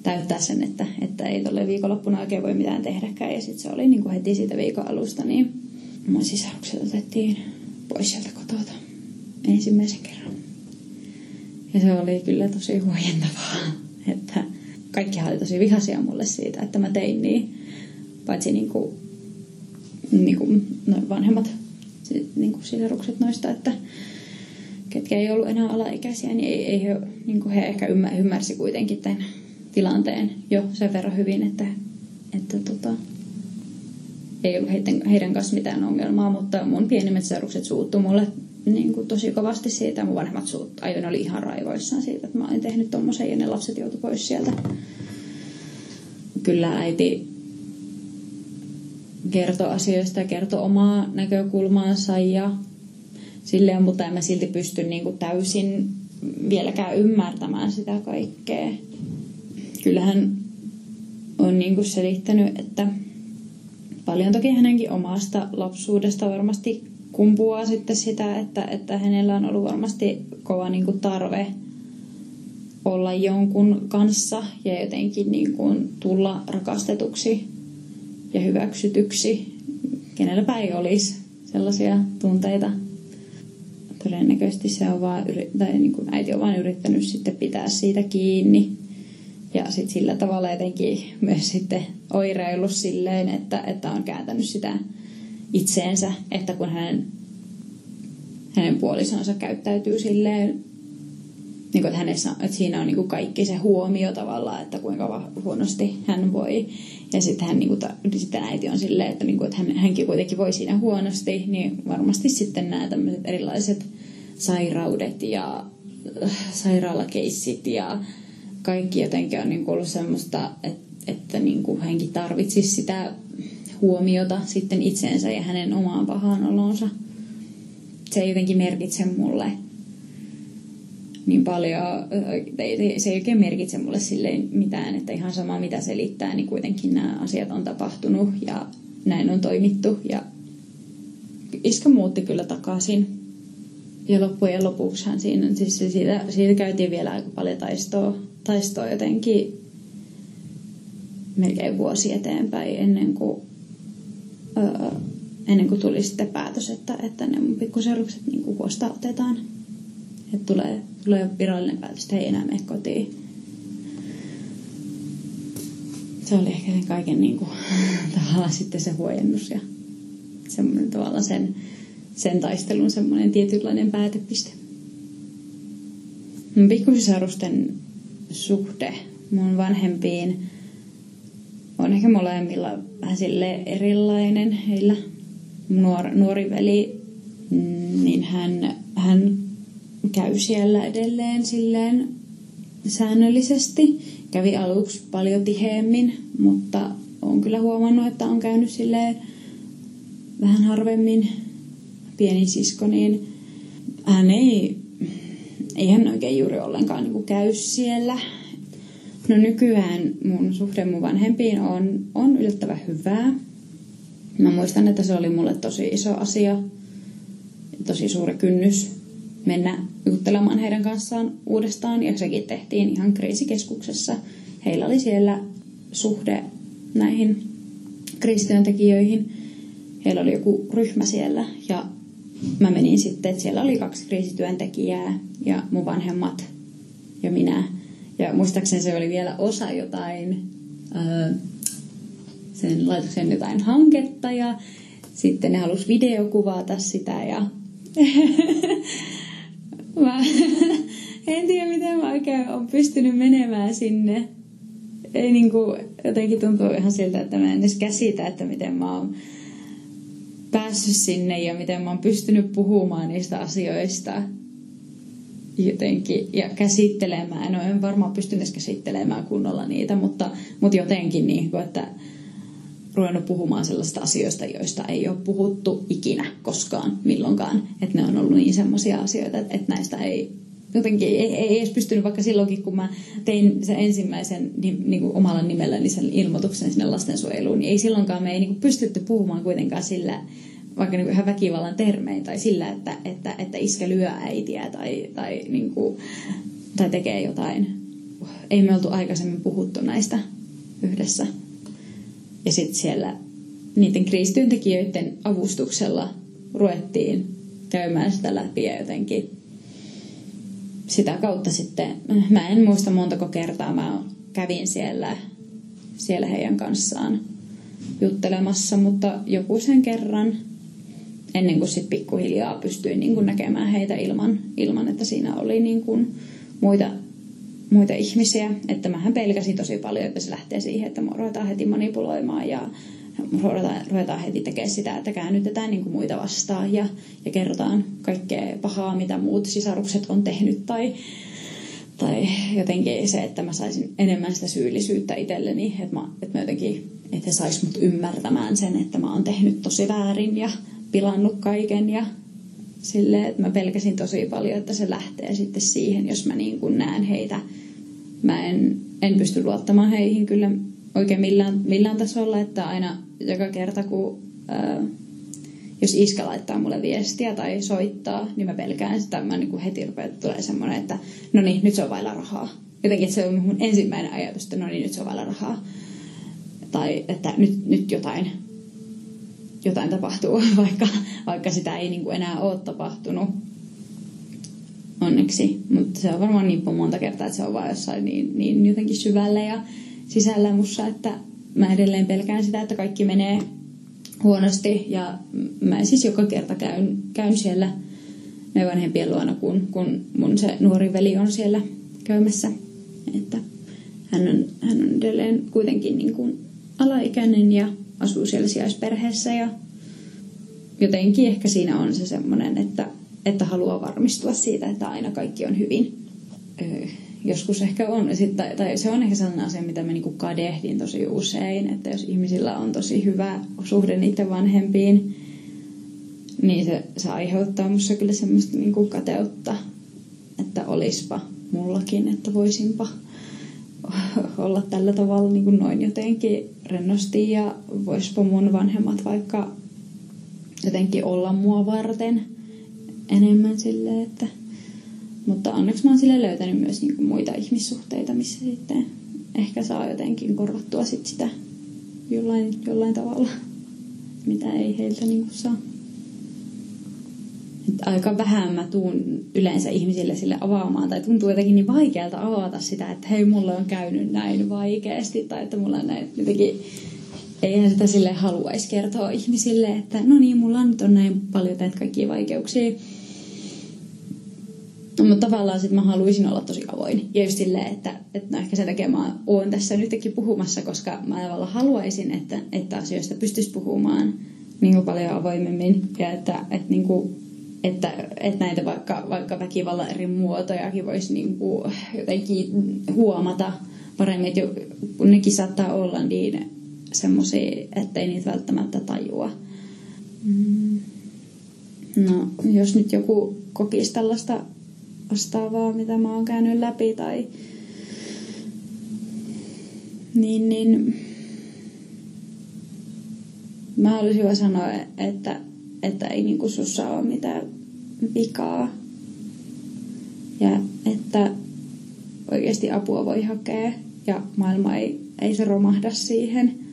täyttää sen, että, että ei tuolle viikonloppuna oikein voi mitään tehdäkään. Ja sitten se oli niin heti siitä viikon alusta, niin mun sisarukset otettiin pois sieltä kotota ensimmäisen kerran. Ja se oli kyllä tosi huojentavaa, että kaikki oli tosi vihaisia mulle siitä, että mä tein niin. Paitsi niin kuin niin kuin, no, vanhemmat niin kuin sisarukset noista, että ketkä ei ollut enää alaikäisiä, niin ei, ei niin kuin he ehkä ymmär, ymmärsi kuitenkin tämän tilanteen jo sen verran hyvin, että, että tota, ei ollut heidän, heidän kanssa mitään ongelmaa, mutta mun pienimmät sisarukset suuttu mulle niin kuin tosi kovasti siitä. Mun vanhemmat suut, aivan oli ihan raivoissaan siitä, että mä olin tehnyt tommosen ja ne lapset joutu pois sieltä. Kyllä äiti kertoi asioista ja kertoi omaa näkökulmaansa ja silleen, mutta en mä silti pysty niin kuin täysin vieläkään ymmärtämään sitä kaikkea. Kyllähän on niin kuin selittänyt, että paljon toki hänenkin omasta lapsuudesta varmasti kumpuaa sitten sitä, että, että hänellä on ollut varmasti kova niin kuin tarve olla jonkun kanssa ja jotenkin niin kuin tulla rakastetuksi ja hyväksytyksi. Kenelläpä ei olisi sellaisia tunteita. Todennäköisesti se on vaan, tai niin kuin äiti on vain yrittänyt sitten pitää siitä kiinni. Ja sitten sillä tavalla jotenkin myös sitten oireillut silleen, että, että on kääntänyt sitä itseensä, että kun hänen, hänen puolisonsa käyttäytyy silleen niin kuin, että, hänessä, että siinä on niin kuin kaikki se huomio tavallaan, että kuinka huonosti hän voi. Ja sitten hän, niin kuin, sitten äiti on silleen, että, niin kuin, että hän, hänkin kuitenkin voi siinä huonosti, niin varmasti sitten nämä tämmöiset erilaiset sairaudet ja äh, sairaalakeissit ja kaikki jotenkin on niin kuin ollut semmoista, että, että niin kuin hänkin tarvitsisi sitä huomiota sitten itseensä ja hänen omaan pahaan olonsa. Se ei jotenkin merkitse mulle niin paljon, se ei oikein merkitse mulle silleen mitään, että ihan sama mitä selittää, niin kuitenkin nämä asiat on tapahtunut ja näin on toimittu ja iskä muutti kyllä takaisin. Ja loppujen lopuksihan siinä, siis siitä, siitä käytiin vielä aika paljon taistoa, taistoa jotenkin melkein vuosi eteenpäin ennen kuin, öö, ennen kuin tuli sitten päätös, että, että ne mun pikkuserukset niin huosta otetaan. Että tulee, tulee virallinen päätös, että ei enää mene kotiin. Se oli ehkä sen kaiken niin kuin, (laughs) tavallaan sitten se huojennus ja semmoinen tavallaan sen, sen taistelun semmoinen tietynlainen päätepiste. Mun pikkusisarusten suhde mun vanhempiin on ehkä molemmilla vähän sille erilainen. Heillä nuor, nuori veli, mm, niin hän, hän käy siellä edelleen silleen säännöllisesti. Kävi aluksi paljon tiheemmin, mutta on kyllä huomannut, että on käynyt silleen vähän harvemmin pieni sisko, niin hän ei, ei hän oikein juuri ollenkaan niin kuin käy siellä. No nykyään mun suhde mun vanhempiin on, on yllättävän hyvää. Mä muistan, että se oli mulle tosi iso asia, tosi suuri kynnys mennä juttelemaan heidän kanssaan uudestaan. Ja sekin tehtiin ihan kriisikeskuksessa. Heillä oli siellä suhde näihin kriisityöntekijöihin. Heillä oli joku ryhmä siellä ja mä menin sitten, että siellä oli kaksi kriisityöntekijää ja mun vanhemmat ja minä. Ja muistaakseni se oli vielä osa jotain, sen laitoksen jotain hanketta ja sitten ne halusi videokuvata sitä ja (laughs) mä (laughs) en tiedä miten mä oikein olen pystynyt menemään sinne. Ei niinku, jotenkin tuntuu ihan siltä, että mä en edes käsitä, että miten mä oon päässyt sinne ja miten mä oon pystynyt puhumaan niistä asioista jotenkin ja käsittelemään. No en varmaan pysty edes käsittelemään kunnolla niitä, mutta, mutta jotenkin niin kuin, että ruvennut puhumaan sellaista asioista, joista ei ole puhuttu ikinä koskaan milloinkaan. Että ne on ollut niin semmoisia asioita, että näistä ei jotenkin ei, ei edes pystynyt, vaikka silloinkin kun mä tein sen ensimmäisen niin kuin omalla nimelläni sen ilmoituksen sinne lastensuojeluun, niin ei silloinkaan me ei niin kuin pystytty puhumaan kuitenkaan sillä, vaikka niin kuin ihan väkivallan termein tai sillä, että, että, että iskä lyö äitiä tai, tai, niin kuin, tai tekee jotain. Ei me oltu aikaisemmin puhuttu näistä yhdessä. Ja sitten siellä niiden kriisityöntekijöiden avustuksella ruvettiin käymään sitä läpi ja jotenkin sitä kautta sitten, mä en muista montako kertaa mä kävin siellä, siellä heidän kanssaan juttelemassa, mutta joku sen kerran ennen kuin sitten pikkuhiljaa pystyin niin näkemään heitä ilman, ilman, että siinä oli niin kuin muita, muita ihmisiä. Että mähän pelkäsin tosi paljon, että se lähtee siihen, että ruvetaan heti manipuloimaan ja ruvetaan, ruvetaan heti tekemään sitä, että käännytetään niin kuin muita vastaan ja, ja kerrotaan kaikkea pahaa, mitä muut sisarukset on tehnyt tai, tai jotenkin se, että mä saisin enemmän sitä syyllisyyttä itselleni, että mä, että mä jotenkin, että he sais mut ymmärtämään sen, että mä oon tehnyt tosi väärin ja pilannut kaiken ja silleen, että mä pelkäsin tosi paljon, että se lähtee sitten siihen, jos mä niin kuin näen heitä. Mä en, en pysty luottamaan heihin kyllä oikein millään, millään tasolla, että aina joka kerta kun ää, jos iskä laittaa mulle viestiä tai soittaa, niin mä pelkään sitä, mä niin kuin heti rupeaa tulee semmoinen, että no niin, nyt se on vailla rahaa. Jotenkin se on mun ensimmäinen ajatus, että no niin, nyt se on vailla rahaa. Tai että nyt, nyt jotain, jotain tapahtuu, (laughs) vaikka, vaikka sitä ei niin kuin enää ole tapahtunut. Onneksi. Mutta se on varmaan niin monta kertaa, että se on vaan jossain niin, niin jotenkin syvällä ja sisällä mussa, että mä edelleen pelkään sitä, että kaikki menee huonosti. Ja mä siis joka kerta käyn, käyn siellä meidän vanhempien luona, kun, kun mun se nuori veli on siellä käymässä. Että hän on, hän on edelleen kuitenkin niin kuin alaikäinen ja asuu siellä sijaisperheessä ja jotenkin ehkä siinä on se semmoinen, että, että haluaa varmistua siitä, että aina kaikki on hyvin. Joskus ehkä on, sit, tai, tai se on ehkä sellainen asia, mitä mä niinku kadehdin tosi usein, että jos ihmisillä on tosi hyvä suhde niiden vanhempiin, niin se, se aiheuttaa musta kyllä semmoista niinku kateutta että olispa mullakin, että voisinpa (laughs) olla tällä tavalla niin kuin noin jotenkin rennosti ja voispa mun vanhemmat vaikka jotenkin olla mua varten enemmän silleen, että mutta onneksi mä oon sille löytänyt myös niin kuin muita ihmissuhteita, missä sitten ehkä saa jotenkin korvattua sit sitä jollain, jollain tavalla, mitä ei heiltä niin kuin saa. Et aika vähän mä tuun yleensä ihmisille sille avaamaan, tai tuntuu jotenkin niin vaikealta avata sitä, että hei, mulla on käynyt näin vaikeasti, tai että mulla on näin jotenkin eihän sitä sille haluaisi kertoa ihmisille, että no niin, mulla nyt on näin paljon näitä kaikkia vaikeuksia. No, mutta tavallaan sitten mä haluaisin olla tosi avoin. Ja just silleen, että, että no ehkä sen takia mä oon tässä nytkin puhumassa, koska mä tavallaan haluaisin, että, että asioista pystyisi puhumaan niin kuin paljon avoimemmin. Ja että, että, niin kuin, että, että näitä vaikka, vaikka väkivallan eri muotojakin voisi niin kuin jotenkin huomata paremmin, että kun nekin saattaa olla niin semmoisia, ettei niitä välttämättä tajua. Mm. No, jos nyt joku kokisi tällaista vastaavaa, mitä mä oon käynyt läpi tai niin, niin mä haluaisin vaan sanoa, että, että ei niinku sussa ole mitään vikaa. Ja että oikeasti apua voi hakea ja maailma ei, ei se romahda siihen.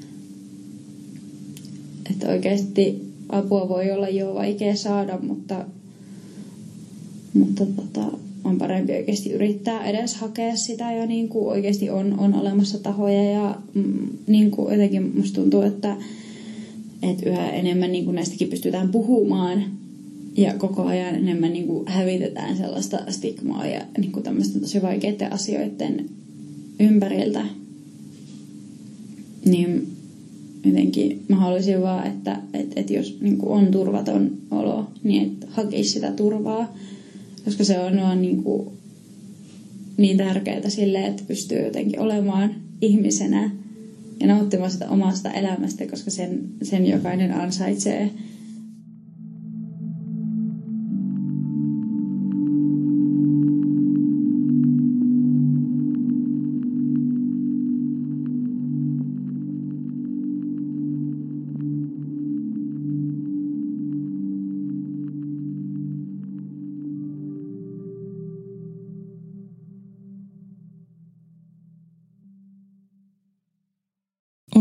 Että oikeasti apua voi olla jo vaikea saada, mutta mutta tota, on parempi oikeasti yrittää edes hakea sitä ja niin kuin oikeasti on, on olemassa tahoja ja mm, niin kuin jotenkin musta tuntuu, että, että yhä enemmän niin kuin näistäkin pystytään puhumaan ja koko ajan enemmän niin kuin hävitetään sellaista stigmaa ja niin kuin tämmöistä tosi vaikeiden asioiden ympäriltä. Niin jotenkin mä haluaisin vaan, että, että, että jos niin kuin on turvaton olo, niin että hakisi sitä turvaa koska se on vaan niin, kuin niin tärkeää sille, että pystyy jotenkin olemaan ihmisenä ja nauttimaan sitä omasta elämästä, koska sen, sen jokainen ansaitsee.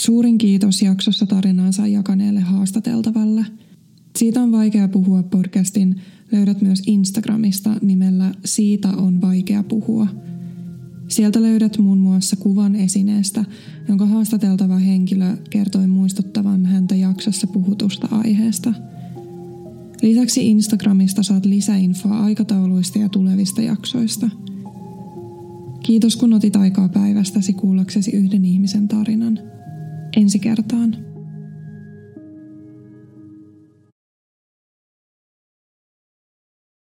Suurin kiitos jaksossa tarinansa jakaneelle haastateltavalle. Siitä on vaikea puhua podcastin löydät myös Instagramista nimellä Siitä on vaikea puhua. Sieltä löydät muun muassa kuvan esineestä, jonka haastateltava henkilö kertoi muistuttavan häntä jaksossa puhutusta aiheesta. Lisäksi Instagramista saat lisäinfoa aikatauluista ja tulevista jaksoista. Kiitos kun otit aikaa päivästäsi kuullaksesi yhden ihmisen tarinan. Ensi kertaan.